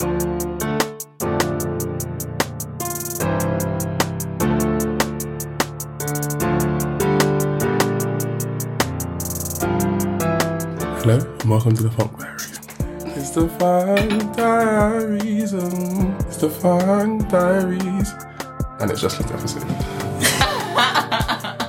Hello, and welcome to the Funk Diaries. It's the Funk Diaries, um, it's the Funk Diaries, and it's just like episode.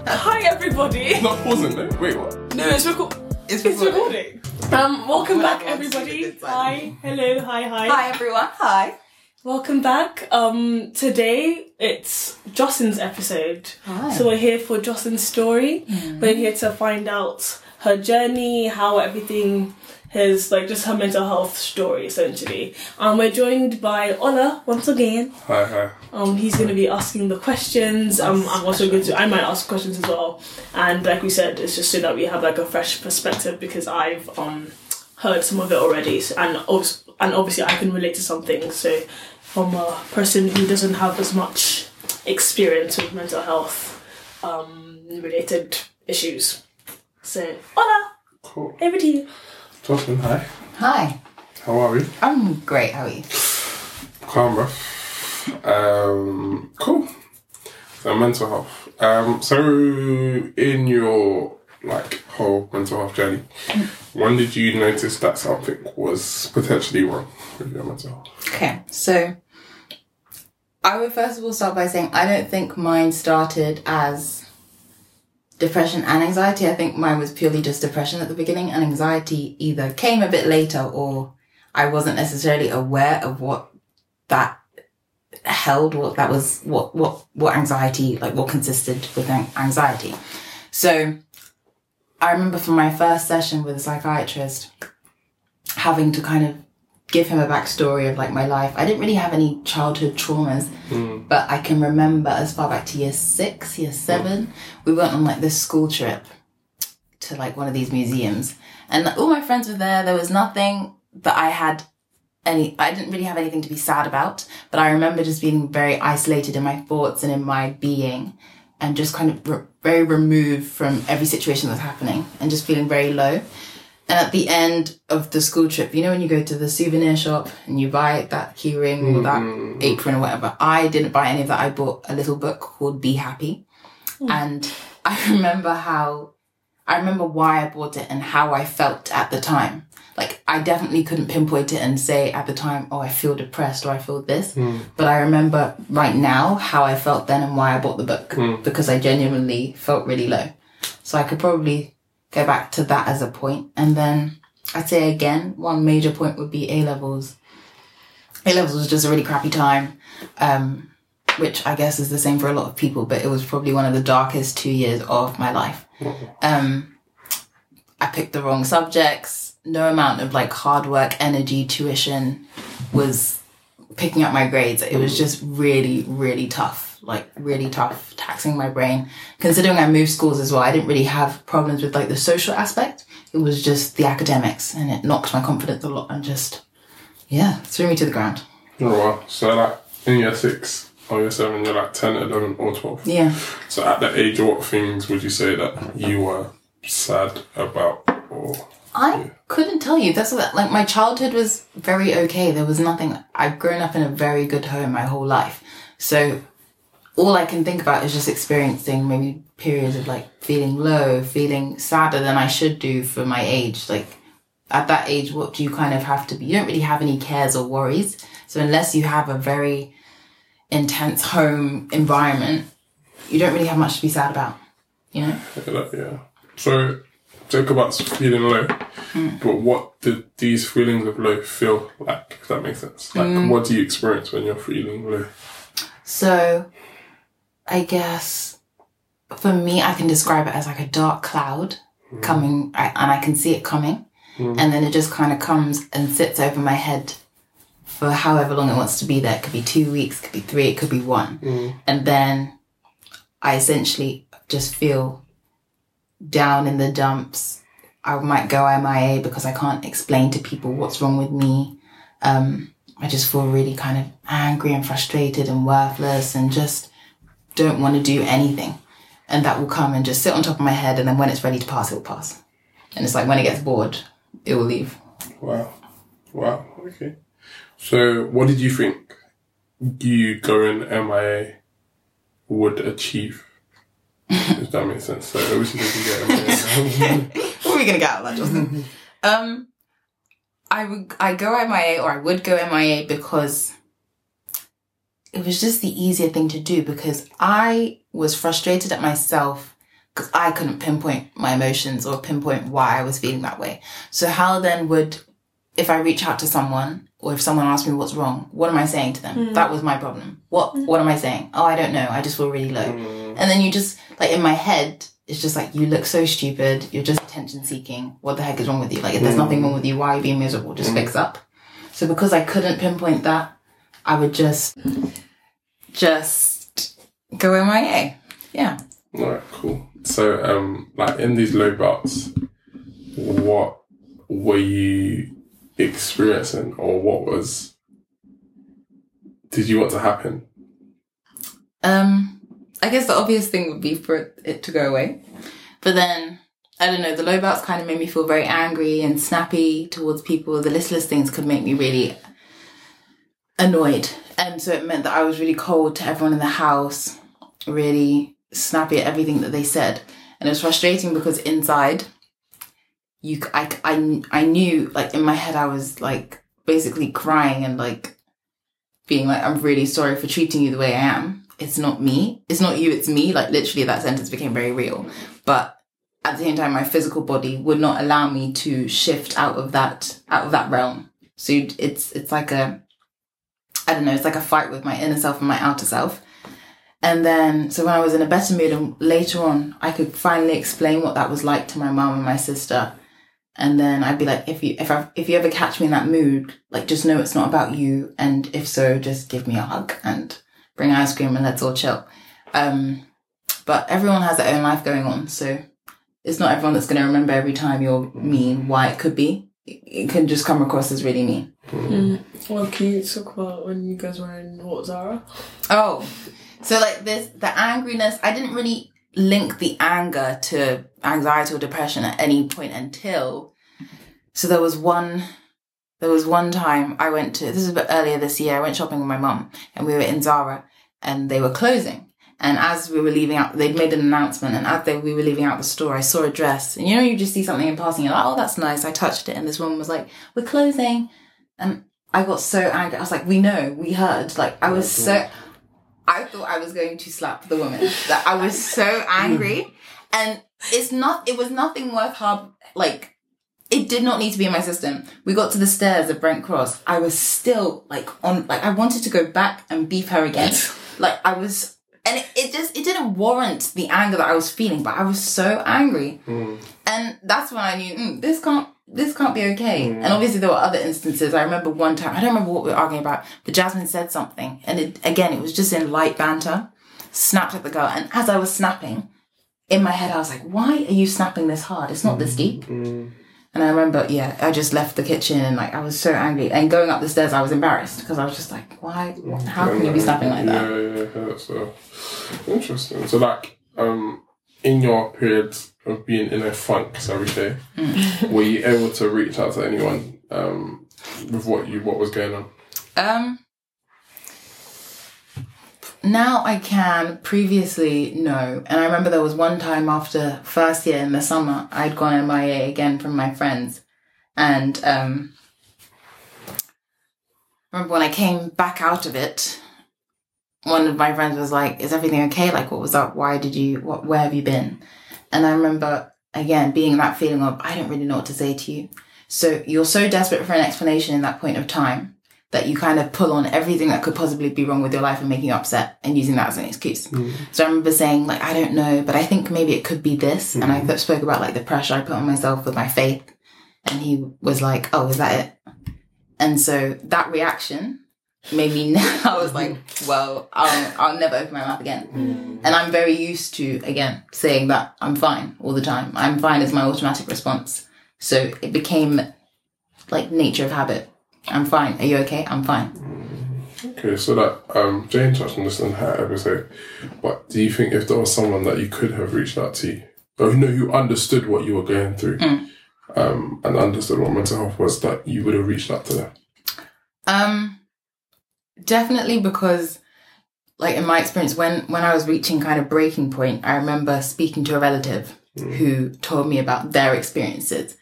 Hi everybody. Not pausing, no? Wait, what? No, it's record. It's It's recording. Um, welcome back everybody. Hi, hello, hi, hi. Hi everyone. Hi. Welcome back. Um, today it's Jocelyn's episode. Hi. So we're here for Jocelyn's story. We're here to find out her journey, how everything has like just her mental health story essentially. Um, we're joined by Ola once again. Hi, hi. Um, he's going to be asking the questions. Um, I'm also going to. I might ask questions as well. And like we said, it's just so that we have like a fresh perspective because I've um heard some of it already, so, and obs- and obviously I can relate to some things. So from a person who doesn't have as much experience with mental health um related issues. So Ola, Cool. over to you. Jocelyn, hi. Hi. How are you? I'm great. How are you? Calm. Um, cool. So mental health. Um, so in your like whole mental health journey, when did you notice that something was potentially wrong with your mental health? Okay. So I would first of all start by saying I don't think mine started as depression and anxiety. I think mine was purely just depression at the beginning, and anxiety either came a bit later or I wasn't necessarily aware of what that held, what that was, what what what anxiety like what consisted with anxiety. So I remember from my first session with a psychiatrist having to kind of give him a backstory of like my life. I didn't really have any childhood traumas, hmm. but I can remember as far back to year six, year hmm. seven, we went on like this school trip to like one of these museums, and like, all my friends were there. There was nothing that I had any. I didn't really have anything to be sad about, but I remember just being very isolated in my thoughts and in my being, and just kind of re- very removed from every situation that's happening, and just feeling very low. And at the end of the school trip, you know, when you go to the souvenir shop and you buy that keyring or that mm-hmm. apron or whatever, I didn't buy any of that. I bought a little book called Be Happy. Hmm. And I remember how, I remember why I bought it and how I felt at the time. Like, I definitely couldn't pinpoint it and say at the time, oh, I feel depressed or I feel this. Hmm. But I remember right now how I felt then and why I bought the book hmm. because I genuinely felt really low. So I could probably go back to that as a point. And then I'd say again, one major point would be A levels. A levels was just a really crappy time, um, which I guess is the same for a lot of people, but it was probably one of the darkest two years of my life. Um, I picked the wrong subjects. No amount of like hard work, energy, tuition was picking up my grades. It was just really, really tough. Like really tough, taxing my brain. Considering I moved schools as well, I didn't really have problems with like the social aspect. It was just the academics, and it knocked my confidence a lot, and just yeah, threw me to the ground. Oh wow. So like in year six or year seven, you're like 10, 11 or 12. Yeah. So at that age, what things would you say that you were sad about or I couldn't tell you. That's what, like my childhood was very okay. There was nothing. I've grown up in a very good home my whole life, so all I can think about is just experiencing maybe periods of like feeling low, feeling sadder than I should do for my age. Like at that age, what do you kind of have to be? You don't really have any cares or worries. So unless you have a very intense home environment, you don't really have much to be sad about. You know. Yeah. So, talk about feeling low, hmm. but what did these feelings of low feel like? If that makes sense. Like, hmm. what do you experience when you're feeling low? So, I guess for me, I can describe it as like a dark cloud mm. coming, I, and I can see it coming, mm. and then it just kind of comes and sits over my head for however long it wants to be there. It could be two weeks, could be three, it could be one, mm. and then I essentially just feel down in the dumps. I might go MIA because I can't explain to people what's wrong with me. Um, I just feel really kind of angry and frustrated and worthless and just don't want to do anything. And that will come and just sit on top of my head. And then when it's ready to pass, it will pass. And it's like when it gets bored, it will leave. Wow. Wow. Okay. So, what did you think you going MIA would achieve? if that makes sense. So, obviously, you get MIA? what are we gonna get out of that, Justin? um, I would I go MIA or I would go MIA because it was just the easier thing to do because I was frustrated at myself because I couldn't pinpoint my emotions or pinpoint why I was feeling that way. So how then would if I reach out to someone or if someone asks me what's wrong, what am I saying to them? Hmm. That was my problem. What hmm. what am I saying? Oh, I don't know. I just feel really low. Hmm. And then you just like in my head, it's just like you look so stupid. You're just attention seeking. What the heck is wrong with you? Like if there's nothing wrong with you, why are you being miserable? Just fix up. So because I couldn't pinpoint that, I would just just go MIA. Yeah. Alright, cool. So, um, like in these low bouts, what were you experiencing, or what was? Did you want to happen? Um, I guess the obvious thing would be for it to go away. But then, I don't know, the low bouts kind of made me feel very angry and snappy towards people. The listless things could make me really annoyed. And so it meant that I was really cold to everyone in the house, really snappy at everything that they said. And it was frustrating because inside, you, I, I, I knew, like, in my head, I was, like, basically crying and, like, being like, I'm really sorry for treating you the way I am. It's not me. It's not you, it's me. Like literally that sentence became very real. But at the same time, my physical body would not allow me to shift out of that, out of that realm. So it's, it's like a, I don't know, it's like a fight with my inner self and my outer self. And then, so when I was in a better mood and later on, I could finally explain what that was like to my mom and my sister. And then I'd be like, if you, if I, if you ever catch me in that mood, like just know it's not about you. And if so, just give me a hug and bring ice cream and let's all chill. Um, but everyone has their own life going on. So it's not everyone that's going to remember every time you're mean why it could be. It it can just come across as really mean. Mm. Well, can you talk about when you guys were in what Zara? Oh, so like this, the angriness, I didn't really link the anger to anxiety or depression at any point until, so there was one, there was one time I went to, this is a bit earlier this year, I went shopping with my mum and we were in Zara and they were closing. And as we were leaving out, they'd made an announcement and as they, we were leaving out the store, I saw a dress and you know, you just see something in passing, you're like, oh, that's nice. I touched it and this woman was like, we're closing. And I got so angry. I was like, we know, we heard. Like, I was so, I thought I was going to slap the woman. That I was so angry, and it's not. It was nothing worth harm. Like it did not need to be in my system. We got to the stairs at Brent Cross. I was still like on. Like I wanted to go back and beef her again. like I was, and it, just it didn't warrant the anger that I was feeling. But I was so angry, mm. and that's when I knew mm, this can't. This can't be okay. Mm. And obviously there were other instances. I remember one time, I don't remember what we were arguing about, but Jasmine said something. And it, again, it was just in light banter. Snapped at the girl. And as I was snapping, in my head, I was like, why are you snapping this hard? It's not this deep. Mm. And I remember, yeah, I just left the kitchen and like, I was so angry. And going up the stairs, I was embarrassed because I was just like, why? How can you be snapping like that? Yeah, yeah, yeah. That's uh, interesting. So, like, um, in your period of being in a funk every day, Mm. were you able to reach out to anyone um, with what you what was going on? Um, now I can. Previously, no. And I remember there was one time after first year in the summer, I'd gone MIA again from my friends, and um, I remember when I came back out of it, one of my friends was like, "Is everything okay? Like, what was up? Why did you? What? Where have you been?" And I remember again being that feeling of I don't really know what to say to you. So you're so desperate for an explanation in that point of time that you kind of pull on everything that could possibly be wrong with your life and making you upset and using that as an excuse. Mm. So I remember saying like, I don't know, but I think maybe it could be this. And I mm. spoke about like the pressure I put on myself with my faith. And he was like, oh, is that it? And so that reaction made me now, I was like, well, I'll, I'll never open my mouth again. Mm. And I'm very used to, again, saying that I'm fine all the time. I'm fine is my automatic response. So it became like nature of habit. I'm fine. Are you okay? I'm fine. Okay, so that um, Jane touched on this in her episode, but do you think if there was someone that you could have reached out to, or you know, who understood what you were going through, um, and understood what mental health was, that you would have reached out to them? Um, definitely because, like in my experience, when when I was reaching kind of breaking point, I remember speaking to a relative who told me about their experiences,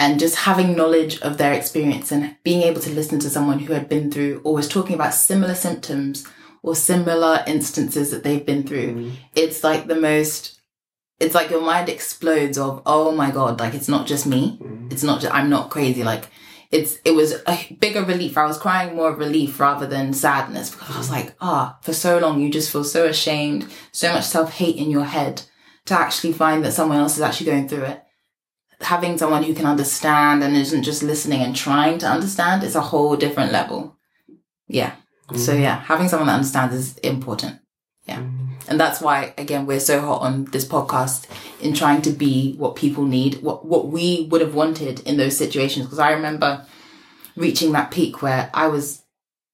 and just having knowledge of their experience and being able to listen to someone who had been through or was talking about similar symptoms or similar instances that they've been through. It's like the most. It's like your mind explodes of oh my god, like it's not just me. It's not. Just, I'm not crazy. Like it's it was a bigger relief. I was crying more of relief rather than sadness because I was like, ah, for so long you just feel so ashamed, so much self hate in your head to actually find that someone else is actually going through it. Having someone who can understand and isn't just listening and trying to understand is a whole different level. Yeah. So mm. yeah, having someone that understands is important. Yeah. Mm. And that's why, again, we're so hot on this podcast in trying to be what people need, what, what we would have wanted in those situations. Because I remember reaching that peak where I was,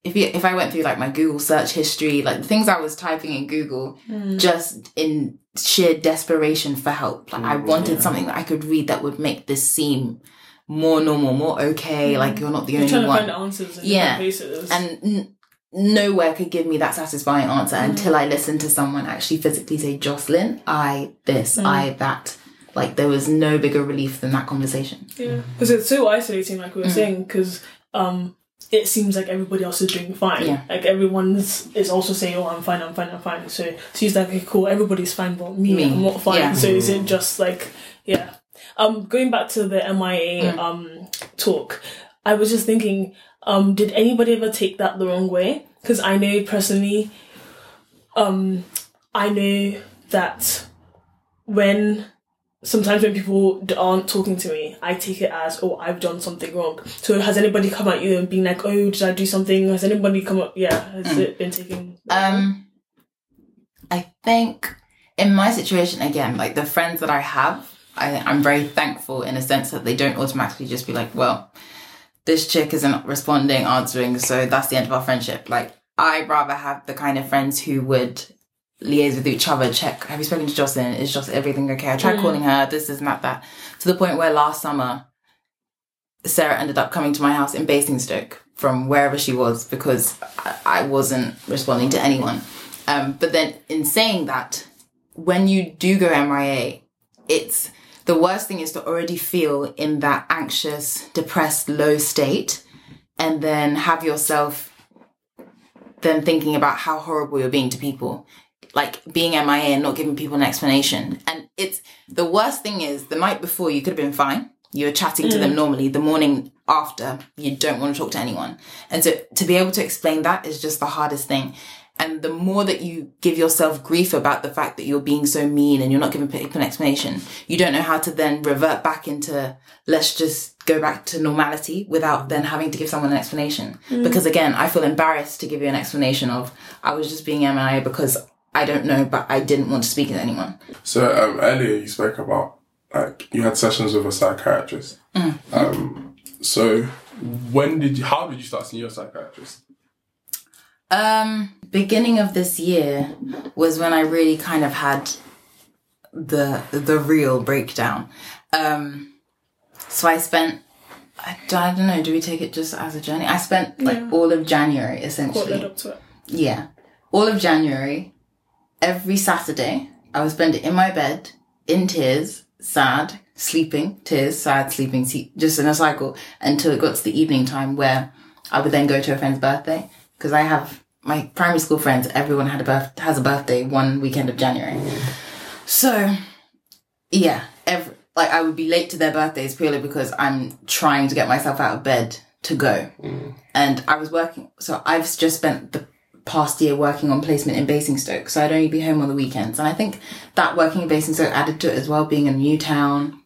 if you, if I went through like my Google search history, like the things I was typing in Google, mm. just in sheer desperation for help. Like I mm, wanted something that I could read that would make this seem more normal, more okay. Mm. Like you're not the You're only trying to one find answers in Yeah. different places. and n- nowhere could give me that satisfying answer mm. until I listened to someone actually physically say, Jocelyn, I this, I that. Like there was no bigger relief than that conversation. Yeah, because it's so isolating, like we Mm. were saying, because um, it seems like everybody else is doing fine. Yeah. Like everyone's is also saying, "Oh, I'm fine, I'm fine, I'm fine." So she's like, "Okay, cool, everybody's fine, but me, Me, I'm not fine." yeah. So is it just like, yeah? Um, going back to the MIA Mm. um talk, I was just thinking, um, did anybody ever take that the wrong way? Because I know personally, um, I know that when sometimes when people aren't talking to me, I take it as, oh, I've done something wrong. So has anybody come at you and been like, oh, did I do something? Has anybody come up? Yeah, has it been taken? Um, I think in my situation again, like the friends that I have, I, I'm very thankful in a sense that they don't automatically just be like, well, this chick isn't responding, answering, so that's the end of our friendship. Like I'd rather have the kind of friends who would liaise with each other, check, have you spoken to Jocelyn? Is just everything okay? I tried calling her, this is not that. To the point where last summer, Sarah ended up coming to my house in Basingstoke from wherever she was because I, I wasn't responding to anyone. Um, but then in saying that, when you do go MIA, it's the worst thing is to already feel in that anxious, depressed, low state and then have yourself then thinking about how horrible you're being to people. Like being MIA and not giving people an explanation. And it's the worst thing is the night before you could have been fine. You're chatting to them mm. normally. The morning after, you don't want to talk to anyone. And so to be able to explain that is just the hardest thing. And the more that you give yourself grief about the fact that you're being so mean and you're not giving people an explanation, you don't know how to then revert back into, let's just go back to normality without then having to give someone an explanation. Mm. Because again, I feel embarrassed to give you an explanation of, I was just being MIA because I don't know, but I didn't want to speak to anyone. So um, earlier you spoke about like you had sessions with a psychiatrist. Um, so when did you? How did you start seeing your psychiatrist? Um, beginning of this year was when I really kind of had the the real breakdown. Um, so I spent I, I don't know. Do we take it just as a journey? I spent like Yeah. all of January What essentially. led up to it? Yeah, all of January, every Saturday, I would spend it in my bed in tears, sad, sleeping, tears, sad, sleeping, just in a cycle until it got to the evening time where I would then go to a friend's birthday because I have my primary school friends. Everyone had a birth has a birthday one weekend of January, so yeah, every like I would be late to their birthdays purely because I'm trying to get myself out of bed to go, mm. and I was working. So I've just spent the past year working on placement in Basingstoke, so I'd only be home on the weekends, and I think that working in Basingstoke added to it as well, being a new town.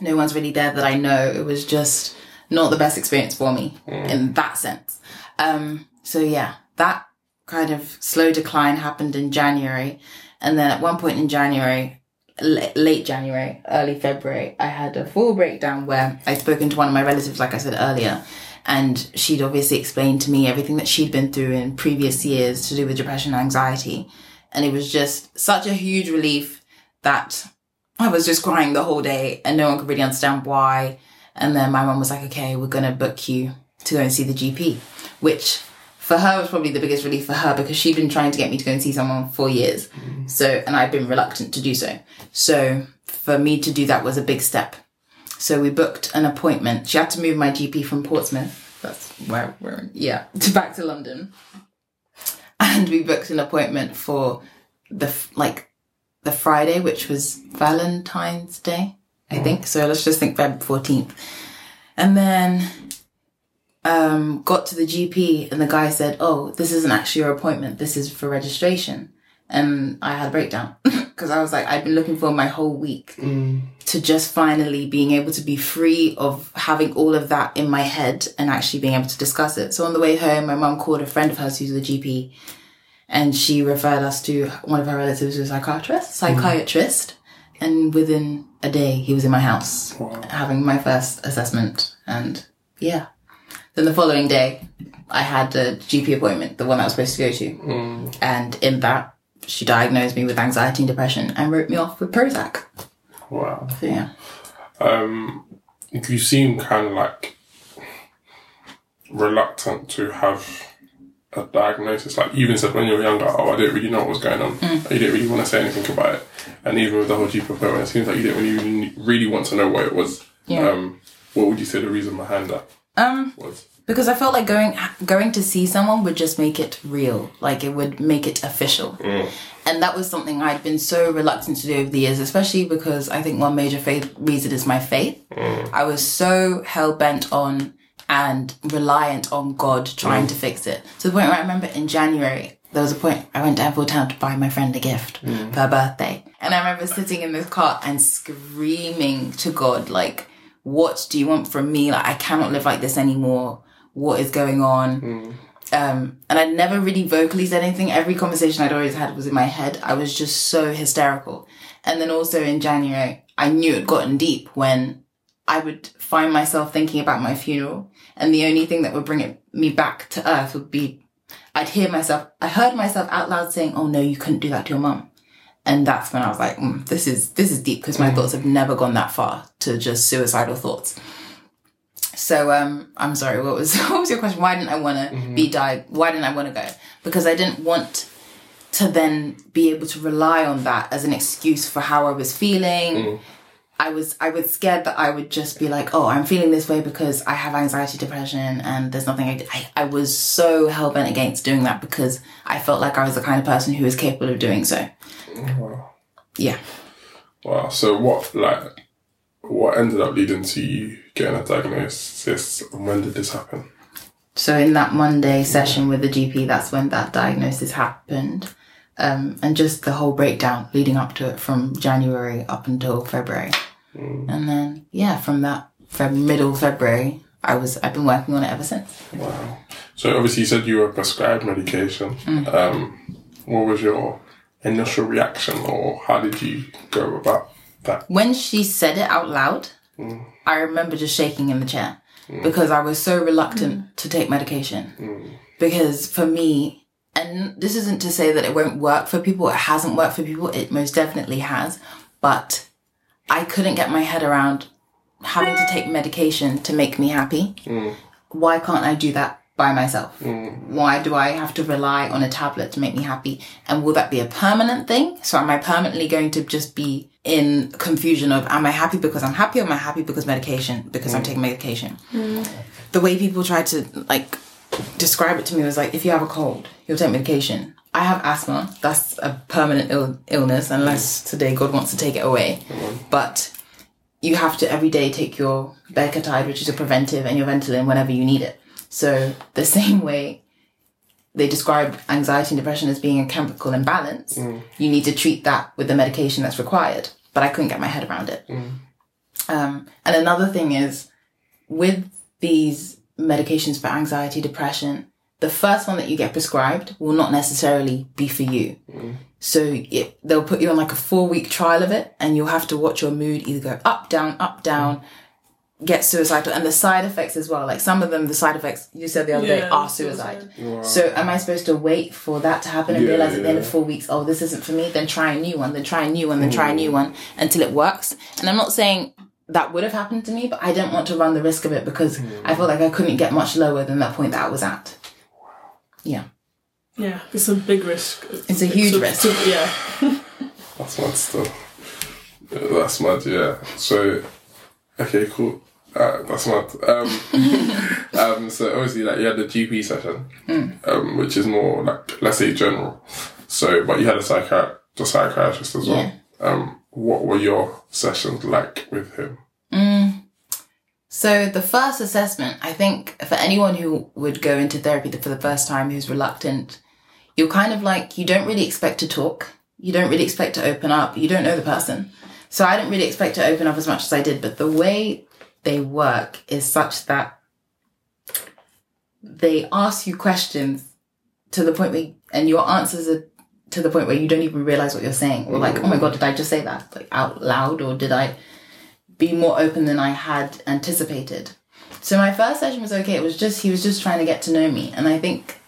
No one's really there that I know. It was just not the best experience for me in that sense. Um, so yeah, that kind of slow decline happened in January. And then at one point in January, l- late January, early February, I had a full breakdown where I'd spoken to one of my relatives, like I said earlier, and she'd obviously explained to me everything that she'd been through in previous years to do with depression and anxiety. And it was just such a huge relief that I was just crying the whole day and no one could really understand why. And then my mum was like, okay, we're going to book you to go and see the GP, which for her was probably the biggest relief for her because she'd been trying to get me to go and see someone for years. Mm. So, and I'd been reluctant to do so. So for me to do that was a big step. So we booked an appointment. She had to move my GP from Portsmouth. That's where we're, yeah, to back to London. And we booked an appointment for the, like, the Friday, which was Valentine's Day, I think. So let's just think Feb 14th. And then um, got to the GP and the guy said, "Oh, this isn't actually your appointment. This is for registration." And I had a breakdown because I was like, I've been looking for my whole week to just finally being able to be free of having all of that in my head and actually being able to discuss it. So on the way home, my mum called a friend of hers who's a GP, and she referred us to one of her relatives who's a psychiatrist. Psychiatrist, and within a day, he was in my house having my first assessment, and yeah. Then the following day, I had a GP appointment, the one I was supposed to go to. Mm. And in that, she diagnosed me with anxiety and depression and wrote me off with Prozac. Wow. So yeah. Um, you seem kind of like reluctant to have a diagnosis. Like you even said when you were younger, oh, I didn't really know what was going on. Mm. You didn't really want to say anything about it. And even with the whole GP appointment, it seems like you didn't really, really, want to know what it was. Yeah. Um, what would you say the reason behind that Um, was? Because I felt like going going to see someone would just make it real, like it would make it official, mm. and that was something I'd been so reluctant to do over the years, especially because I think one major faith reason is my faith. Mm. I was so hell bent on and reliant on God trying mm. to fix it. To the point where I remember in January there was a point I went to Everton Town to buy my friend a gift for her birthday, and I remember sitting in this car and screaming to God like what do you want from me? Like, I cannot live like this anymore. What is going on? Um, and I'd never really vocally said anything. Every conversation I'd always had was in my head. I was just so hysterical. And then also in January, I knew it gotten deep when I would find myself thinking about my funeral. And the only thing that would bring it, me back to earth would be, I'd hear myself, I heard myself out loud saying, Oh no, you couldn't do that to your mum. And that's when I was like, mm, this is, this is deep because my thoughts have never gone that far to just suicidal thoughts. So, um, I'm sorry, what was, what was your question? Why didn't I want to be died? Why didn't I want to go? Because I didn't want to then be able to rely on that as an excuse for how I was feeling. I was I was scared that I would just be like, oh, I'm feeling this way because I have anxiety, depression, and there's nothing I do. I, I was so hell bent against doing that because I felt like I was the kind of person who was capable of doing so. Wow. Yeah. Wow. So what like what ended up leading to you getting a diagnosis and when did this happen? So in that Monday session with the GP, that's when that diagnosis happened. Um, and just the whole breakdown leading up to it from January up until February. And then, yeah, from that Feb- middle February, I was, I've been working on it ever since. Wow. So obviously you said you were prescribed medication. Um, what was your initial reaction or how did you go about that? When she said it out loud, I remember just shaking in the chair because I was so reluctant to take medication. Because for me, and this isn't to say that it won't work for people, it hasn't worked for people, it most definitely has, but I couldn't get my head around having to take medication to make me happy. Mm. Why can't I do that by myself? Mm. Why do I have to rely on a tablet to make me happy? And will that be a permanent thing? So am I permanently going to just be in confusion of am I happy because I'm happy or am I happy because medication, because I'm mm. taking medication? Mm. The way people try to like describe it to me was like, if you have a cold, you'll take medication. I have asthma. That's a permanent Ill- illness unless today God wants to take it away. But you have to every day take your Becotide, which is a preventive, and your Ventolin whenever you need it. So the same way they describe anxiety and depression as being a chemical imbalance, mm. you need to treat that with the medication that's required. But I couldn't get my head around it. Mm. Um, and another thing is with these medications for anxiety, depression, the first one that you get prescribed will not necessarily be for you. Mm. So it, they'll put you on like a four week trial of it and you'll have to watch your mood either go up, down, up, down, get suicidal and the side effects as well. Like some of them, the side effects you said the other day are suicide. suicide. So am I supposed to wait for that to happen and Yeah, realize at the end of four weeks, oh, this isn't for me? Then try a new one, then try a new one, then try a new mm. one until it works. And I'm not saying that would have happened to me, but I didn't want to run the risk of it because I felt like I couldn't get much lower than that point that I was at. Yeah. Yeah, it's a big risk. It's a huge So- risk. so- yeah. That's mad stuff That's mad, yeah. So, okay, cool. Uh, that's mad. Um, um, so obviously, like you had the GP session, um, which is more like let's say general. So, but you had a psychiat- the psychiatrist as well. Um, what were your sessions like with him? So the first assessment, I think for anyone who would go into therapy for the first time who's reluctant, you're kind of like, you don't really expect to talk. You don't really expect to open up. You don't know the person. So I didn't really expect to open up as much as I did, but the way they work is such that they ask you questions to the point where, and your answers are to the point where you don't even realize what you're saying. Or like, oh my God, did I just say that like out loud? Or did I be more open than I had anticipated? So my first session was okay. It was just, he was just trying to get to know me. And I think,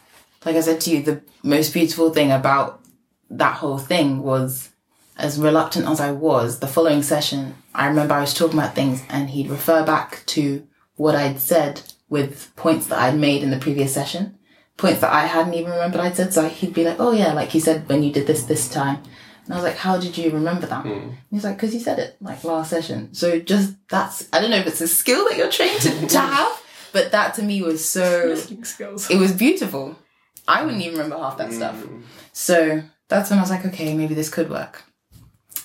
like I said to you, the most beautiful thing about that whole thing was as reluctant as I was, the following session, I remember I was talking about things and he'd refer back to what I'd said with points that I'd made in the previous session, points that I hadn't even remembered I'd said. So he'd be like, oh yeah, like you said when you did this this time. And I was like, how did you remember that? Hmm. And He's like, because you said it like last session. So just that's, I don't know if it's a skill that you're trained to, to have, but that to me was so skills. it was beautiful. I wouldn't even remember half that hmm. stuff. So that's when I was like, okay, maybe this could work.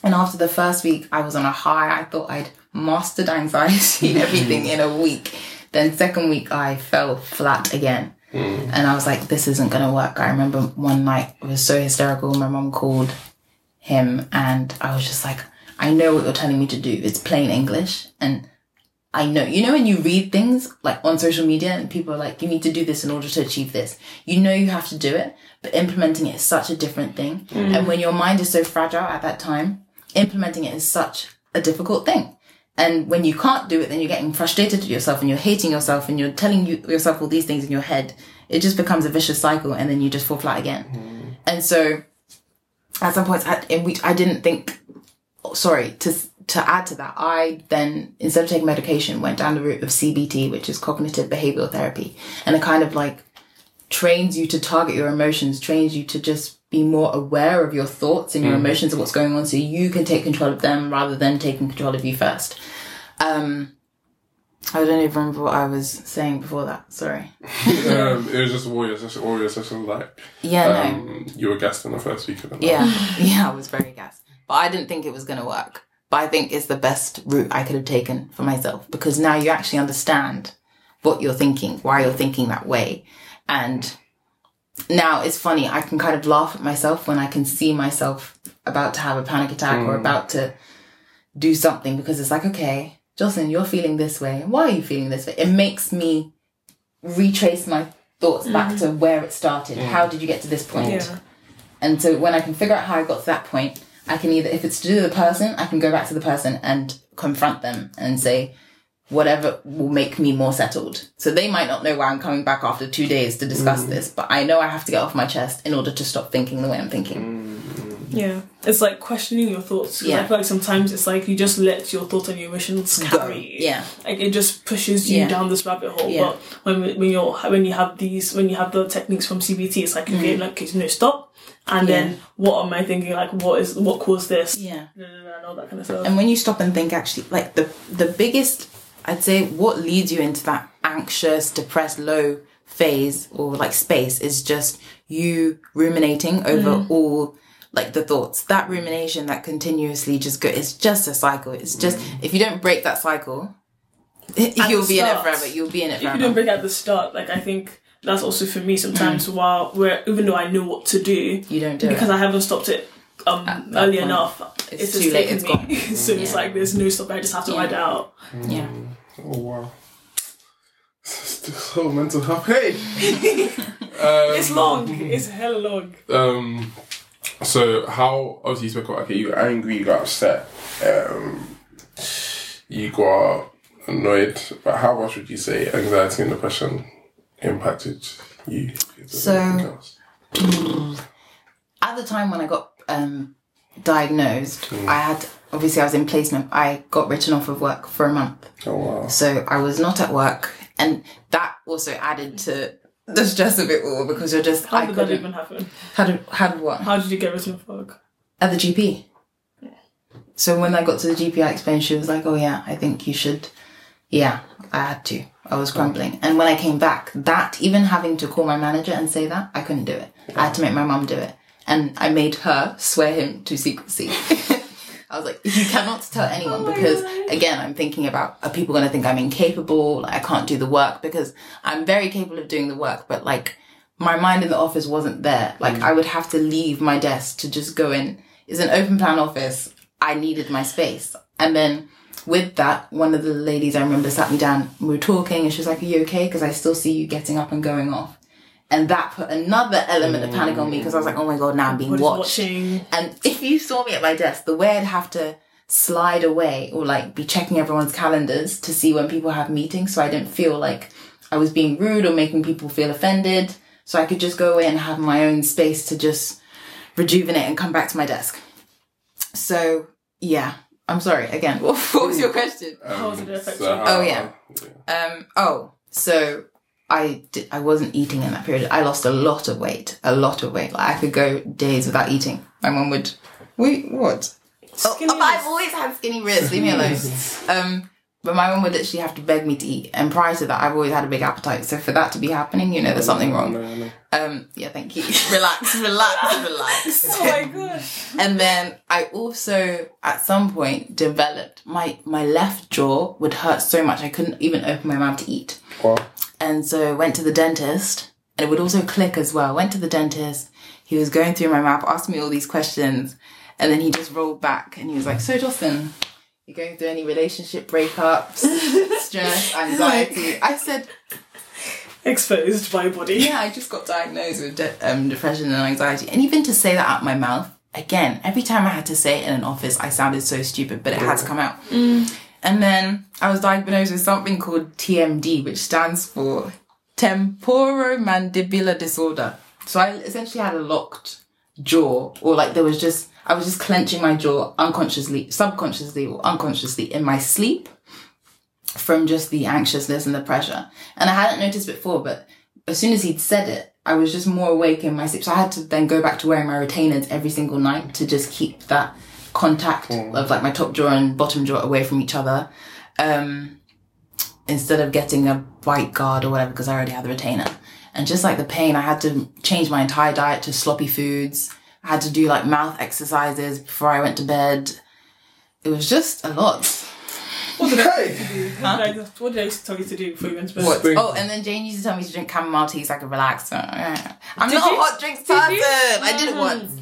And after the first week, I was on a high. I thought I'd mastered anxiety, and everything in a week. Then second week, I fell flat again. Mm. And I was like, this isn't going to work. I remember one night, it was so hysterical. My mom called him and I was just like, I know what you're telling me to do. It's plain English. And I know, you know, when you read things like on social media and people are like, you need to do this in order to achieve this. You know, you have to do it, but implementing it is such a different thing. Mm. And when your mind is so fragile at that time, implementing it is such a difficult thing. And when you can't do it, then you're getting frustrated with yourself and you're hating yourself and you're telling you, yourself all these things in your head. It just becomes a vicious cycle and then you just fall flat again. Hmm. And so at some points I, in which I didn't think, oh, sorry, to, to add to that, I then, instead of taking medication, went down the route of CBT, which is cognitive behavioral therapy. And it kind of like trains you to target your emotions, trains you to just be more aware of your thoughts and your emotions and what's going on so you can take control of them rather than taking control of you first. Um, I don't even remember what I was saying before that. Sorry. um, it was just what your session, what your session like. Yeah, no. Um, you were guest in the first week of the Yeah, yeah, I was very gassed. But I didn't think it was going to work. But I think it's the best route I could have taken for myself because now you actually understand what you're thinking, why you're thinking that way. And now it's funny, I can kind of laugh at myself when I can see myself about to have a panic attack or mm. about to do something because it's like, okay, Jocelyn, you're feeling this way. Why are you feeling this way? It makes me retrace my thoughts back mm. to where it started. Mm. How did you get to this point? Yeah. And so when I can figure out how I got to that point, I can either, if it's to do with the person, I can go back to the person and confront them and say, whatever will make me more settled. So they might not know why I'm coming back after two days to discuss this, but I know I have to get off my chest in order to stop thinking the way I'm thinking. Yeah, it's like questioning your thoughts. Yeah. I feel like sometimes it's like you just let your thoughts and your emotions carry. Yeah. like it just pushes you Yeah. down this rabbit hole. Yeah. But when when you're when you have these when you have the techniques from CBT, it's like okay, like okay, no stop, and Mm. Yeah. then what am I thinking? Like what is what caused this? Yeah. No, no, no, and all that kind of stuff. And when you stop and think, actually, like the the biggest, I'd say, what leads you into that anxious, depressed, low phase or like space is just you ruminating over all like the thoughts. That rumination that continuously just go. It's just a cycle. It's just if you don't break that cycle, you'll the be in it forever. You'll be in it forever if you don't break at the start, like I think that's also for me Mm. sometimes while where even though I know what to do, you don't do because it. I haven't stopped it um early point, enough. it's It's, too just late, it's me. gone. so it's like there's no stop. I just have to Yeah. ride out. yeah. Oh wow. So mental health. Hey. um, It's long. It's hella long. Um. So how obviously you spoke about okay, you got angry, you got upset, um, you got annoyed, but how much would you say anxiety and depression impacted you? So- at the time when I got um, diagnosed, I had obviously I was in placement. I got written off of work for a month, Oh wow. so I was not at work, and that also added to the stress of it all because you're just How I did that couldn't. even happen? How did how did what How did you get written off work? at the GP? Yeah. So when I got to the GP, I explained. She was like, "Oh yeah, I think you should." Yeah, I had to. I was crumbling, and when I came back, that even having to call my manager and say that, I couldn't do it. I had to make my mum do it, and I made her swear him to secrecy. I was like, you cannot tell anyone Oh because God. again, I'm thinking about are people going to think I'm incapable? Like I can't do the work because I'm very capable of doing the work, but like my mind in the office wasn't there. Like mm. I would have to leave my desk to just go in. It's an open plan office. I needed my space, and then with that, one of the ladies I remember sat me down. We were talking, and she was like, "Are you okay?" Because I still see you getting up and going off. And that put another element of panic on me because I was like, "Oh my god, now I'm being What is watched." watching? And if you saw me at my desk, the way I'd have to slide away or like be checking everyone's calendars to see when people have meetings so I didn't feel like I was being rude or making people feel offended. So I could just go away and have my own space to just rejuvenate and come back to my desk. So yeah, I'm sorry again. What, what was your question? How was it affect So you? how- Oh, yeah. Um. Oh, so I did, I wasn't eating in that period. I lost a lot of weight, a lot of weight. Like I could go days without eating. My mum would. Wait, what? Oh, Skinny oh, I've always had skinny wrists. Leave me alone. um. But my mum would literally have to beg me to eat, and prior to that, I've always had a big appetite. So for that to be happening, you know, there's something wrong. No, no. Um. Yeah. Thank you. relax. Relax. Relax. Oh my gosh. And then I also, at some point, developed my my left jaw would hurt so much I couldn't even open my mouth to eat. Wow. And so I went to the dentist, and it would also click as well. Went to the dentist. He was going through my mouth, asked me all these questions, and then he just rolled back and he was like, "So, Jocelyn, you going through any relationship breakups, stress, anxiety?" I said, Exposed by body. yeah, I just got diagnosed with de- um, depression and anxiety. And even to say that out my mouth, again, every time I had to say it in an office, I sounded so stupid, but it had to come out. And then I was diagnosed with something called TMD, which stands for temporomandibular disorder. So I essentially had a locked jaw, or like there was just, I was just clenching my jaw unconsciously, subconsciously, or unconsciously in my sleep from just the anxiousness and the pressure. And I hadn't noticed before, but as soon as he'd said it, I was just more awake in my sleep. So I had to then go back to wearing my retainers every single night to just keep that contact of like my top jaw and bottom jaw away from each other. Um, instead of getting a bite guard or whatever, because I already had the retainer. And just like the pain, I had to change my entire diet to sloppy foods. I had to do like mouth exercises before I went to bed. It was just a lot. What did I do? What did I, what did I tell you to do before you went to bed? What? Oh, and then Jane used to tell me to drink chamomile tea so I could relax. I'm Did not you? a hot drinks person. you? I did it Mm.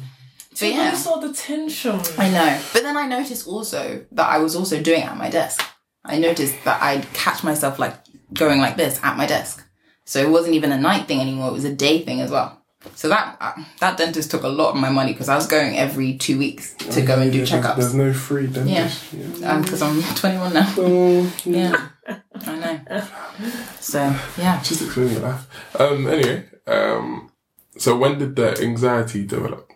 Once. But So yeah, I saw the tension. I know. But then I noticed also that I was also doing it at my desk. I noticed that I'd catch myself like going like this at my desk. So it wasn't even a night thing anymore. It was a day thing as well. So that uh, that dentist took a lot of my money because I was going every two weeks to go and do Yeah, there's- checkups. There's no free dentist. Yeah. Because I'm 21 now. Oh, Yeah, I know. So yeah. Just explaining your life. Um. Anyway. Um. So when did the anxiety develop?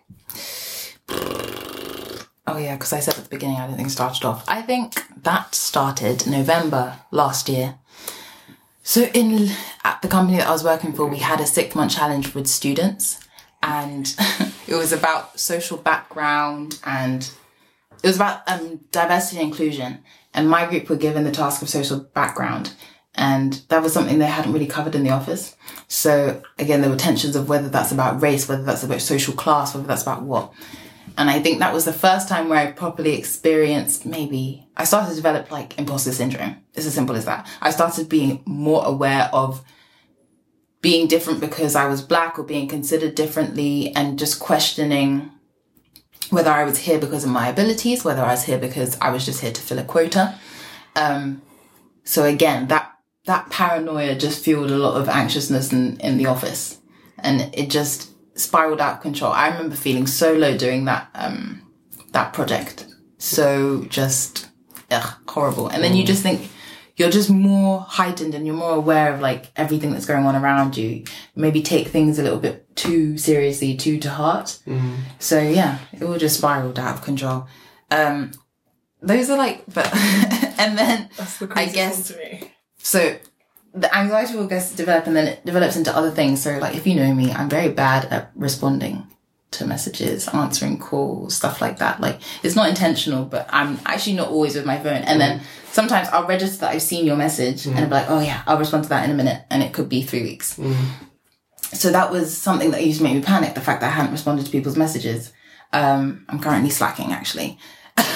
Oh yeah, because I said at the beginning I don't think it started off. I think that started November last year. So in at the company that I was working for, we had a six month challenge with students, and it was about social background and it was about um, diversity and inclusion. And my group were given the task of social background, and that was something they hadn't really covered in the office. So again, there were tensions of whether that's about race, whether that's about social class, whether that's about what. And I think that was the first time where I properly experienced maybe I started to develop like imposter syndrome. It's as simple as that. I started being more aware of being different because I was black or being considered differently and just questioning whether I was here because of my abilities, whether I was here because I was just here to fill a quota. Um, so again, that that paranoia just fueled a lot of anxiousness in, in the office. And it just spiraled out of control. I remember feeling so low doing that um that project. So just ugh, horrible. And then you just think you're just more heightened and you're more aware of like everything that's going on around you. Maybe take things a little bit too seriously, too to heart. So yeah, it all just spiraled out of control. Um, those are like, but and then That's the I guess one to me. so the anxiety will guess develop and then it develops into other things. So like if you know me, I'm very bad at responding to messages, answering calls, stuff like that. Like it's not intentional, but I'm actually not always with my phone. And then mm. sometimes I'll register that I've seen your message and I'll be like, oh yeah, I'll respond to that in a minute. And it could be three weeks. Mm. So that was something that used to make me panic, the fact that I hadn't responded to people's messages. Um, I'm currently slacking actually.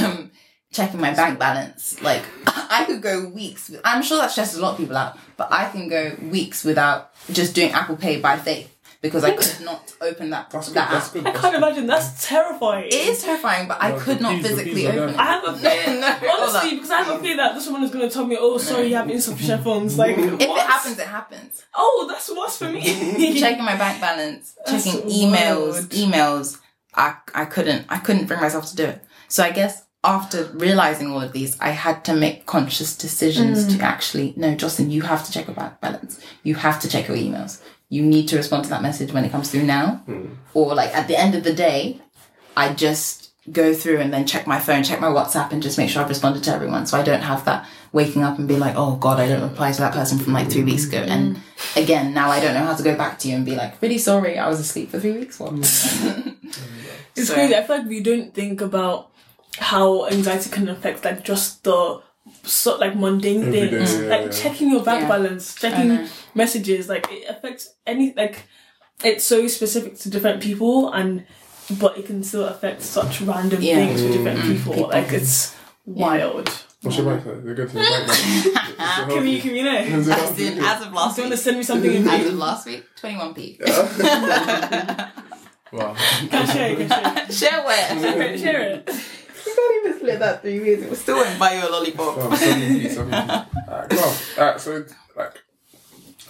Um, Checking my bank balance. Like I could go weeks. With, I'm sure that stresses a lot of people out, but I can go weeks without just doing Apple Pay by faith because I could not open that That's good. that That's app. good. I can't good. imagine. That's terrifying. It is terrifying, but I could not keys- physically keys open it. I have a fear. No, hold honestly, because I have a fear that this woman is going to tell me, "Oh, sorry, you have insufficient funds." Like, If it what? happens, it happens. oh, that's worse for me. checking my bank balance, That's checking emails, wild. emails. I I couldn't I couldn't bring myself to do it. So I guess after realizing all of these, I had to make conscious decisions Mm. to actually no, Jocelyn, you have to check your balance. You have to check your emails. You need to respond to that message when it comes through now, mm. or like at the end of the day. I just go through and then check my phone, check my WhatsApp, and just make sure I've responded to everyone. So I don't have that waking up and be like, oh God, I don't reply to that person from like three weeks ago. And mm. again, now I don't know how to go back to you and be like, really sorry, I was asleep for three weeks. What? Mm. It's So- crazy. I feel like we don't think about how anxiety can affect like just the so like mundane Every things, day, yeah, like yeah. checking your bank Yeah. balance, checking messages. Like it affects any like it's so specific to different people, and but it can still affect such random Yeah. things for different mm. people. People. Like it's wild. What's your bank? They're good to the bank. man. Can we, can we know? As in, as of Do last you want to send me something in As of last week, 21p. Wow. Can share it, can Share where? share it. Share it. You can't even split that three weeks. It was still won't buy you a lollipop. Oh, seven P, seven P. Alright, cool. Alright, so like,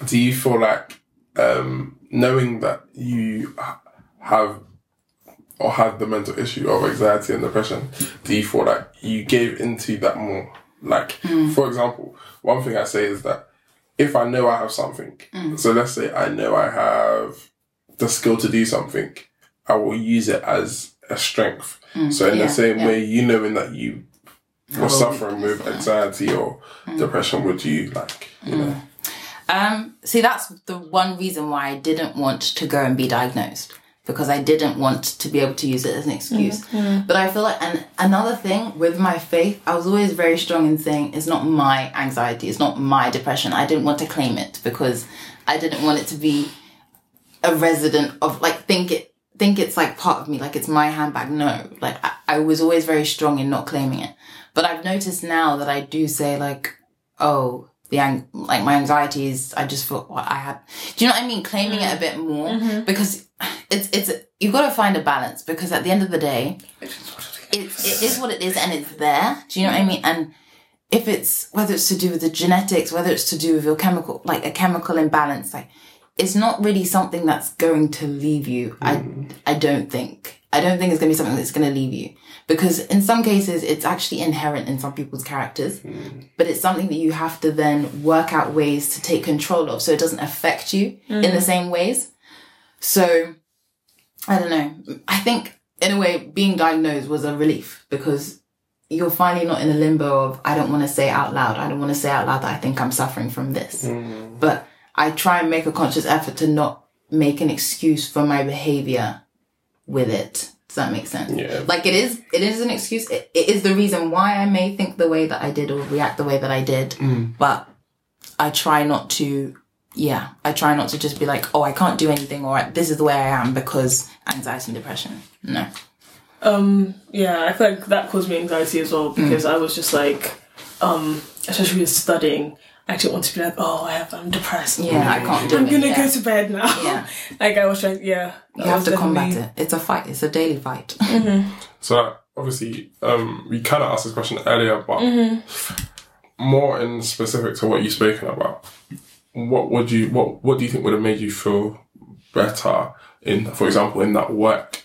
do you feel like um, knowing that you have or had the mental issue of anxiety and depression, do you feel like you gave into that more? Like, for example, one thing I say is that if I know I have something, so let's say I know I have the skill to do something, I will use it as a strength. Mm, so in yeah, the same yeah. way, you knowing that you were a suffering with anxiety or mm. depression, would you like, you know? Mm. Um, see, that's the one reason why I didn't want to go and be diagnosed because I didn't want to be able to use it as an excuse. But I feel like, and another thing with my faith, I was always very strong in saying it's not my anxiety, it's not my depression. I didn't want to claim it because I didn't want it to be a resident of like think it think it's like part of me, like it's my handbag. No, like I, I was always very strong in not claiming it. But I've noticed now that I do say like, oh, the ang- like my anxieties. I just thought what I had. Do you know what I mean? Claiming it a bit more because it's it's you've got to find a balance because at the end of the day, it's it is what it is and it's there. Do you know what I mean? And if it's whether it's to do with the genetics, whether it's to do with your chemical, like a chemical imbalance, like it's not really something that's going to leave you. I mm. I don't think. I don't think it's going to be something that's going to leave you because in some cases it's actually inherent in some people's characters, mm. but it's something that you have to then work out ways to take control of so it doesn't affect you in the mm. same ways. So I don't know. I think in a way being diagnosed was a relief because you're finally not in a limbo of I don't want to say out loud. I don't want to say out loud that I think I'm suffering from this. But I try and make a conscious effort to not make an excuse for my behavior with it. Does that make sense? Yeah. Like it is, it is an excuse. It, it is the reason why I may think the way that I did or react the way that I did. But I try not to, yeah, I try not to just be like, oh, I can't do anything or this is the way I am because anxiety and depression. No. Um, yeah, I feel like that caused me anxiety as well because I was just like, um, especially with studying, I don't want to be like, oh, I have, I'm depressed. Yeah, I can't do it. I'm gonna yeah. go to bed now. Yeah. like I was trying, yeah. You have to combat it. It's a fight. It's a daily fight. So like, obviously, um, we kind of asked this question earlier, but more in specific to what you've spoken about. What would you what What do you think would have made you feel better in, for example, in that work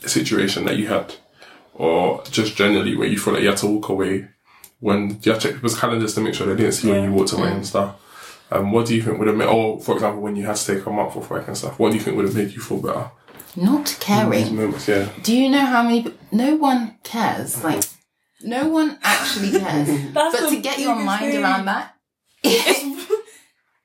situation that you had, or just generally where you feel like you had to walk away when you to check people's calendars to make sure they didn't see when you walked away and stuff. Um, what do you think would have made, or for example, when you had to take a month off work and stuff, what do you think would have made you feel better? Not caring. moments, yeah. Do you know how many? No one cares. Like, no one actually cares. That's but to get your mind thing. around that.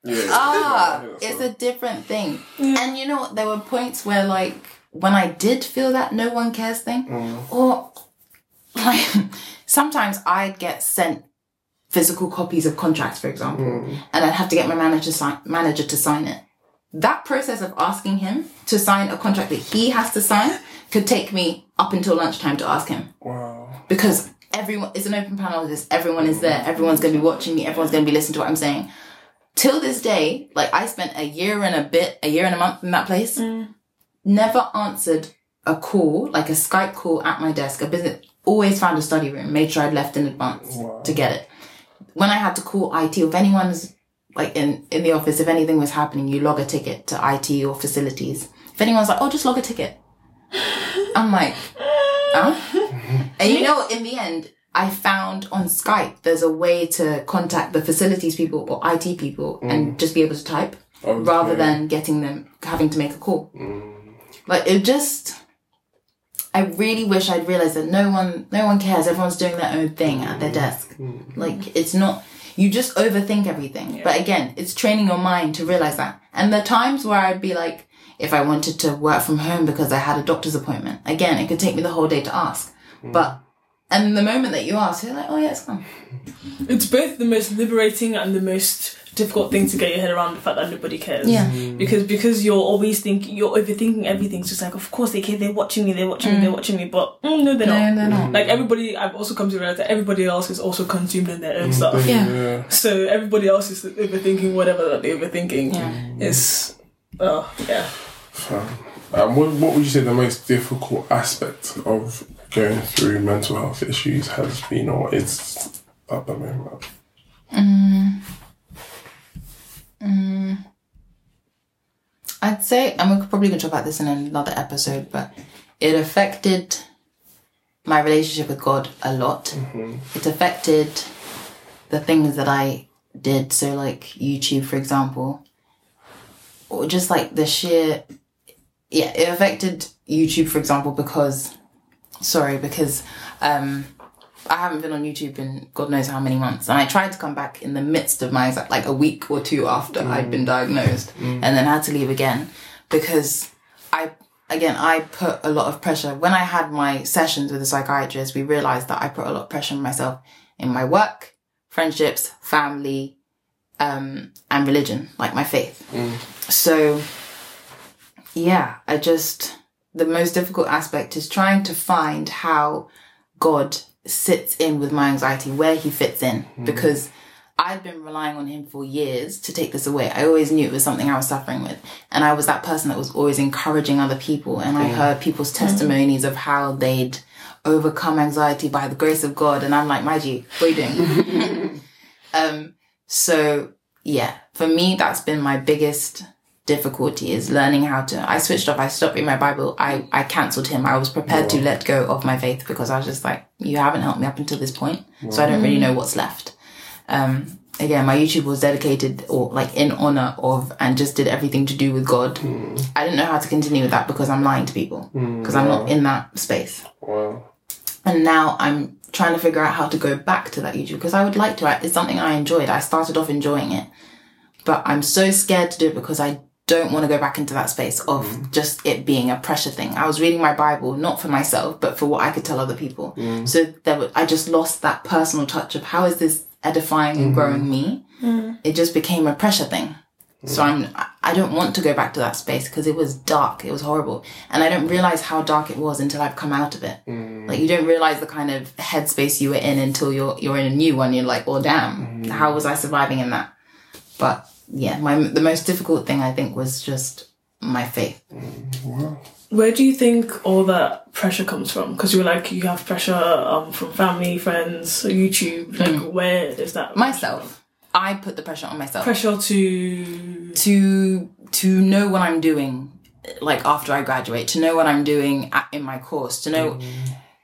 Yeah. ah, yeah, it's a different thing. And you know what? There were points where, like, when I did feel that no one cares thing, or like sometimes I'd get sent physical copies of contracts, for example, hmm. and I'd have to get my manager sign manager to sign it. That process of asking him to sign a contract that he has to sign could take me up until lunchtime to ask him Wow. because everyone it's an open panel this everyone is there everyone's going to be watching me everyone's going to be listening to what i'm saying till this day like i spent a year and a bit a year and a month in that place hmm. never answered a call like a skype call at my desk a business always found a study room made sure i'd left in advance to get it. When i had to call it if anyone's like in in the office if anything was happening you log a ticket to it or facilities. If anyone's like oh just log a ticket. I'm like huh? And you know, in the end, I found on Skype there's a way to contact the facilities people or IT people and mm. just be able to type rather than getting them having to make a call. Mm. Like it just, I really wish I'd realized that no one, no one cares. Everyone's doing their own thing at their mm. desk. Mm. Like it's not. You just overthink everything. But again, it's training your mind to realize that. And the times where I'd be like, if I wanted to work from home because I had a doctor's appointment, again, it could take me the whole day to ask. Mm. But and the moment that you ask, you're like, oh yeah, it's gone. It's both the most liberating and the most difficult thing to get your head around the fact that nobody cares. Yeah. Because because you're always thinking you're overthinking everything. It's just like, of course they care. They're watching me. They're watching me. They're watching me. But mm, no, they're No, not. they're not. Like everybody, I've also come to realize that everybody else is also consumed in their own stuff. Yeah. Yeah. So everybody else is overthinking whatever that they're overthinking. Yeah. It's oh yeah. Um, what, what would you say the most difficult aspect of going through mental health issues has been or is at the moment? I'd say, and we're probably going to talk about this in another episode, but it affected my relationship with God a lot. It affected the things that I did. So, like YouTube, for example, or just like the sheer, yeah, it affected YouTube, for example, because, sorry, because, um, I haven't been on YouTube in God knows how many months. And I tried to come back in the midst of my, like a week or two after mm. I'd been diagnosed mm. and then had to leave again because I, again, I put a lot of pressure. When I had my sessions with a psychiatrist, we realized that I put a lot of pressure on myself in my work, friendships, family, um, and religion, like my faith. Mm. So, yeah, I just, the most difficult aspect is trying to find how God sits in with my anxiety, where he fits in, because I've been relying on him for years to take this away. I always knew it was something I was suffering with. And I was that person that was always encouraging other people. And I heard people's testimonies of how they'd overcome anxiety by the grace of God. And I'm like, Maggie, what are you doing? um, so yeah, for me, that's been my biggest difficulty is learning how to I switched off, I stopped reading my Bible, I, I cancelled him. I was prepared to let go of my faith because I was just like, you haven't helped me up until this point. So I don't really know what's left. Um again, my YouTube was dedicated or like in honor of and just did everything to do with God. I didn't know how to continue with that because I'm lying to people. Because I'm not in that space. Wow. And now I'm trying to figure out how to go back to that YouTube because I would like to. It's something I enjoyed. I started off enjoying it, but I'm so scared to do it because I don't want to go back into that space of mm. just it being a pressure thing. I was reading my Bible not for myself, but for what I could tell other people. Mm. So there were, I just lost that personal touch of how is this edifying and mm-hmm. growing me. Mm. It just became a pressure thing. So I'm, I- I don't want to go back to that space because it was dark. It was horrible. And I don't realize how dark it was until I've come out of it. Like you don't realize the kind of headspace you were in until you're, you're in a new one. You're like, well, damn, how was I surviving in that? But yeah, my, the most difficult thing I think was just my faith. Where do you think all that pressure comes from? Because you were like you have pressure um, from family, friends, YouTube. Like where is that? Myself. I put the pressure on myself. Pressure to to to know what I'm doing like after I graduate, to know what I'm doing at, in my course, to know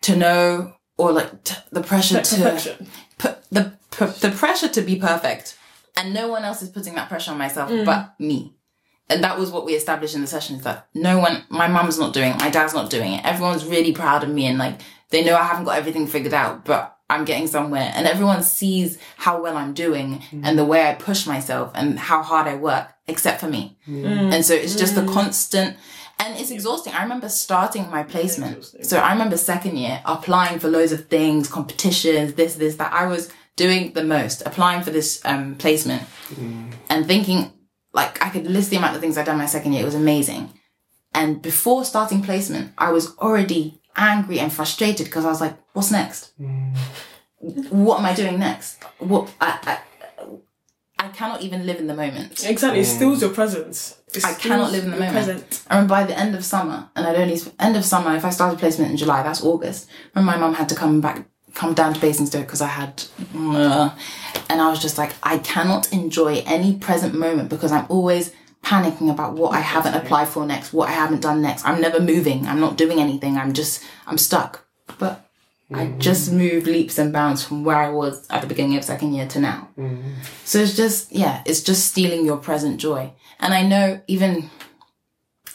to know or like t- the pressure like to put the p- the pressure to be perfect and no one else is putting that pressure on myself mm. but me. And that was what we established in the session is that no one, my mum's not doing it, my dad's not doing it. Everyone's really proud of me and like they know I haven't got everything figured out, but I'm getting somewhere. And everyone sees how well I'm doing mm. and the way I push myself and how hard I work, except for me. And so it's just a mm. constant, and it's exhausting. I remember starting my placement. So I remember second year applying for loads of things, competitions, this, this, that. I was doing the most, applying for this um, placement and thinking like I could list the amount of things I'd done my second year. It was amazing. And before starting placement, I was already angry and frustrated because I was like, what's next? What am I doing next? What I, I I cannot even live in the moment. Exactly, it steals your presence. It I cannot live in the moment. Present. I remember by the end of summer, and I'd only end of summer. If I started placement in July, that's August. When my mum had to come back, come down to Basingstoke because I had, uh, and I was just like, I cannot enjoy any present moment because I'm always panicking about what I haven't applied for next, what I haven't done next. I'm never moving. I'm not doing anything. I'm just, I'm stuck. But I just moved leaps and bounds from where I was at the beginning of second year to now. So it's just, yeah, it's just stealing your present joy. And I know even,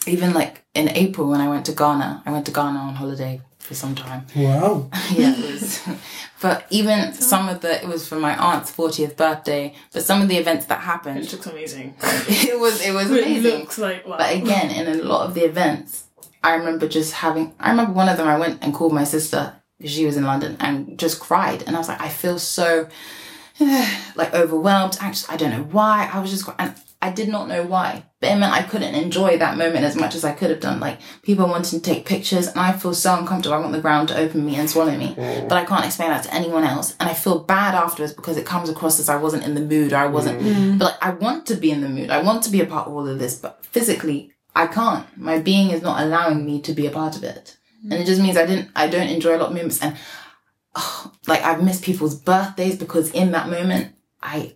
even like in April when I went to Ghana, I went to Ghana on holiday for some time. Wow. Yeah, it was. but even some of the, it was for my aunt's 40th birthday, but some of the events that happened. It happened, looks amazing. it was, it was It amazing. looks like wow. But again, in a lot of the events, I remember just having, I remember one of them I went and called my sister, because she was in London, and just cried. And I was like, I feel so, like, overwhelmed. Actually, I don't know why. I was just, cry- and I did not know why. But it meant I couldn't enjoy that moment as much as I could have done. Like, people wanting to take pictures, and I feel so uncomfortable. I want the ground to open me and swallow me. Mm. But I can't explain that to anyone else. And I feel bad afterwards because it comes across as I wasn't in the mood or I wasn't, mm. Mm. but like, I want to be in the mood. I want to be a part of all of this, but physically, I can't. My being is not allowing me to be a part of it. And it just means I didn't, I don't enjoy a lot of moments. And oh, like I've missed people's birthdays because in that moment, I,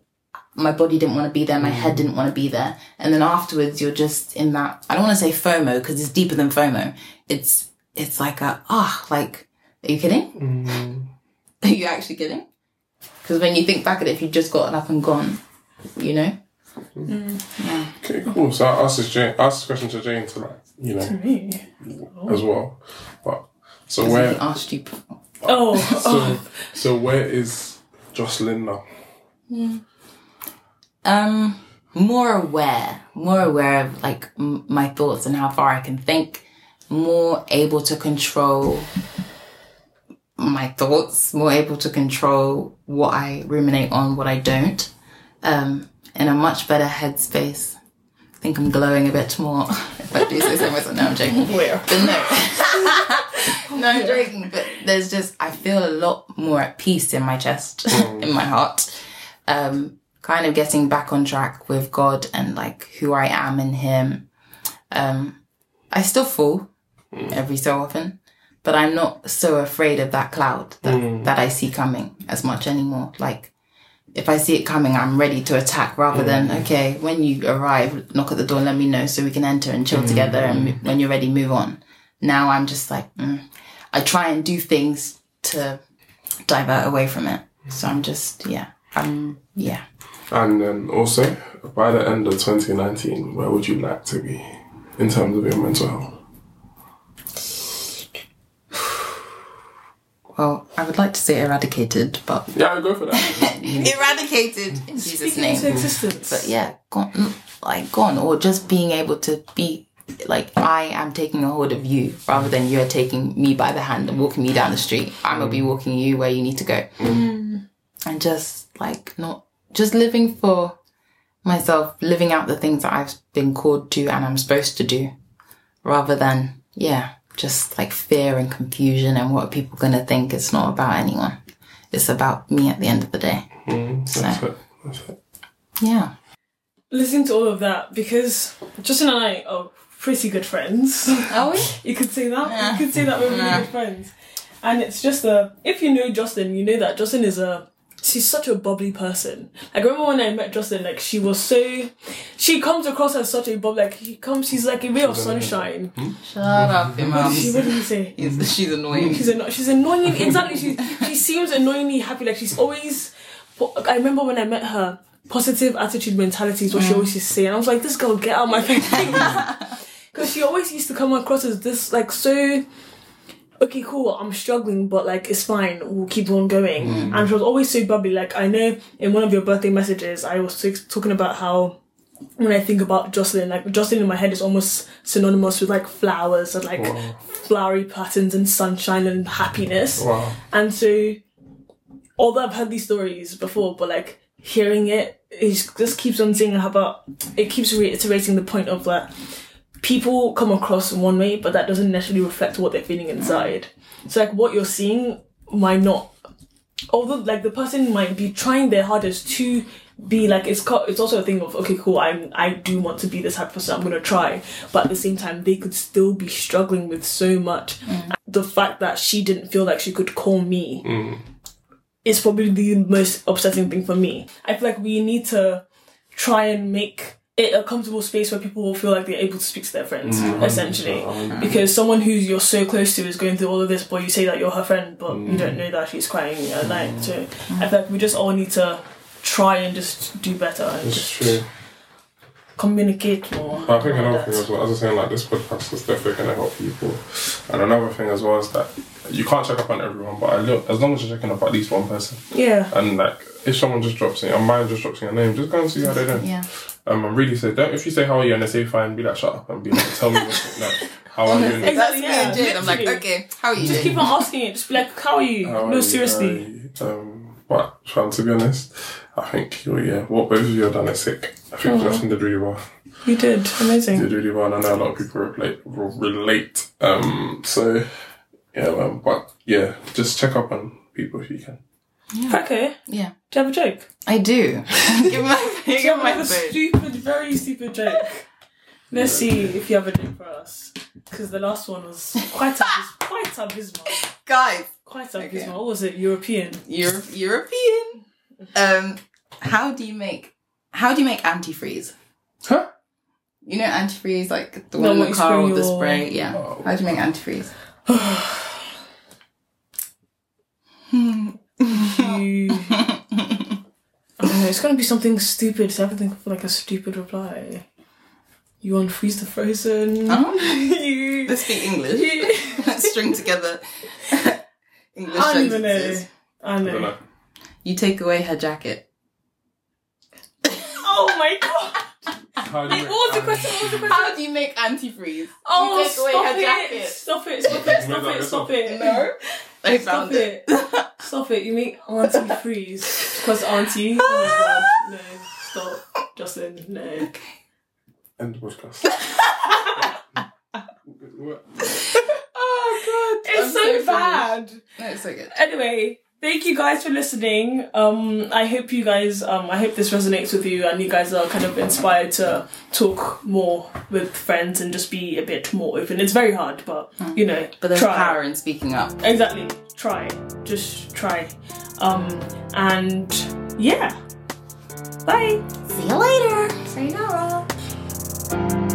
my body didn't want to be there. My head mm. didn't want to be there. And then afterwards, you're just in that, I don't want to say FOMO because it's deeper than FOMO. It's, it's like a, ah, like, are you kidding? Mm-hmm. Are you actually kidding? Because when you think back at it, if you just gotten up and gone, you know? Mm-hmm. Mm. Okay, cool. So I asked this Jane, asked this question to Jane to like, you know, to Me. Oh. as well. But so He where, asked you before. Oh, so oh. so where is Jocelyn now? Um more aware more aware of like m- my thoughts and how far i can think. More able to control my thoughts. More able to control what i ruminate on what i don't. Um in a much better headspace. I think i'm glowing a bit more. If i do say so myself. No i'm joking. Where? but no. No i'm joking. But there's just i feel a lot more at peace in my chest in my heart. Um kind of getting back on track with God and like who I am in Him. Um, I still fall every so often, but I'm not so afraid of that cloud that, that I see coming as much anymore. Like, if I see it coming, I'm ready to attack rather than, okay, when you arrive, knock at the door let me know so we can enter and chill together. And when you're ready, move on. Now I'm just like, mm. I try and do things to divert away from it. So I'm just, yeah, I'm, yeah. And then also, by the end of 2019, where would you like to be in terms of your mental health? Well, I would like to say eradicated, but Yeah, I'll go for that. eradicated in Jesus' Speaking name. existence. But yeah, gone, mm, like gone, or just being able to be like I am taking a hold of you rather than you are taking me by the hand and walking me down the street. I'm gonna be walking you where you need to go, and just like not just living for myself, living out the things that I've been called to and I'm supposed to do, rather than yeah, just like fear and confusion and what are people gonna think. It's not about anyone. It's about me at the end of the day. Mm, that's it. That's it. Yeah. Listening to all of that, because Justin and I are pretty good friends. Are we? You could say that. You could say that we're really good friends. And it's just a. If you know Justin, you know that Justin is a. She's such a bubbly person. Like I remember when I met Justin, like she was so. She comes across as such a bubbly. Like he comes, she's like a ray of sunshine. Shut up, your mum. She, what did he say? He's- She's annoying. She's anno- she's annoying. Exactly. She she seems annoyingly happy. Like she's always. I remember when I met her. positive attitude mentality is what she hmm. always used to say, and I was like, this girl, get out of my face. Because she always used to come across as this, like, so. Okay, cool. I'm struggling, but like it's fine. We'll keep on going. Mm. And she was always so bubbly. Like I know in one of your birthday messages, I was t- talking about how when I think about Jocelyn, like Jocelyn in my head is almost synonymous with like flowers and like flowery patterns and sunshine and happiness. Wow. And so, although I've heard these stories before, but like hearing it, it just keeps on saying how about it keeps reiterating the point of that people come across one way, but that doesn't necessarily reflect what they're feeling inside. So like what you're seeing might not, although like the person might be trying their hardest to be like it's co- it's also a thing of okay cool I'm I do want to be this type of person I'm gonna try but at the same time they could still be struggling with so much mm. the fact that she didn't feel like she could call me mm. is probably the most upsetting thing for me. I feel like we need to try and make it a comfortable space where people will feel like they're able to speak to their friends, mm-hmm. Mm-hmm. essentially. Oh, because someone who you're so close to is going through all of this, but you say that you're her friend, but you mm. don't know that she's crying at mm. night. So I mm. feel like we just all need to try and just do better and It's just true. communicate more. I think another about thing that. as well, as I was saying, like this podcast is definitely going to help people. And another thing as well is that you can't check up on everyone, but I look, as long as you're checking up at least one person, Yeah. and like if someone just drops in, or mine just drops in your name, just go and see how they're doing. Yeah. Um, and really say, don't if you say how are you and they say fine, be like shut up and be like, tell me what's like, how are you? And, Exactly, yeah, me. I'm like, okay, how are you Just keep on asking it. Just be like, how are you? how no, you, seriously. you? Um, but trying to be honest, I think you yeah, what both of you have done is sick. I think Justin did really well. You did. Amazing. You did really well, and I know a lot of people relate. relate. Um, so yeah, um, but yeah, just check up on people if you can. Okay. Yeah. Do you have a joke? I do. give my, give have my a stupid, very stupid joke? Let's see if you have a joke for us. Because the last one was quite abys- quite abysmal. Guys, Quite abysmal. Okay. What was it? European. Euro- European. Um, how do you make how do you make antifreeze? Huh? You know antifreeze, like the No, one in what the car spray with the spray. Yeah. Oh. How do you make antifreeze? You. I don't know. It's gonna be something stupid. So I have to think of like a stupid reply. You unfreeze the frozen. Oh. you. Let's speak English. you- Let's string together English I don't even know. sentences. I I don't know. know. You take away her jacket. Oh my god. How do you What was the question? What was the question? How do you make antifreeze? Oh, you take away stop her it. jacket. Stop it! Stop it! Stop Made that it! Stop it! No. I Stop found it. it! Stop it! You make Auntie freeze because Auntie. Oh my god! No! Stop, Justin! No! Okay. End the podcast. What? Oh god. It's I'm so finished. bad. No, it's so good. Anyway, thank you guys for listening. Um, I hope you guys. Um, I hope this resonates with you, and you guys are kind of inspired to talk more with friends and just be a bit more open. It's very hard, but you know, But there's try. power in speaking up. Exactly. Try. Just try. Um, and yeah. Bye. See you later. Sayonara.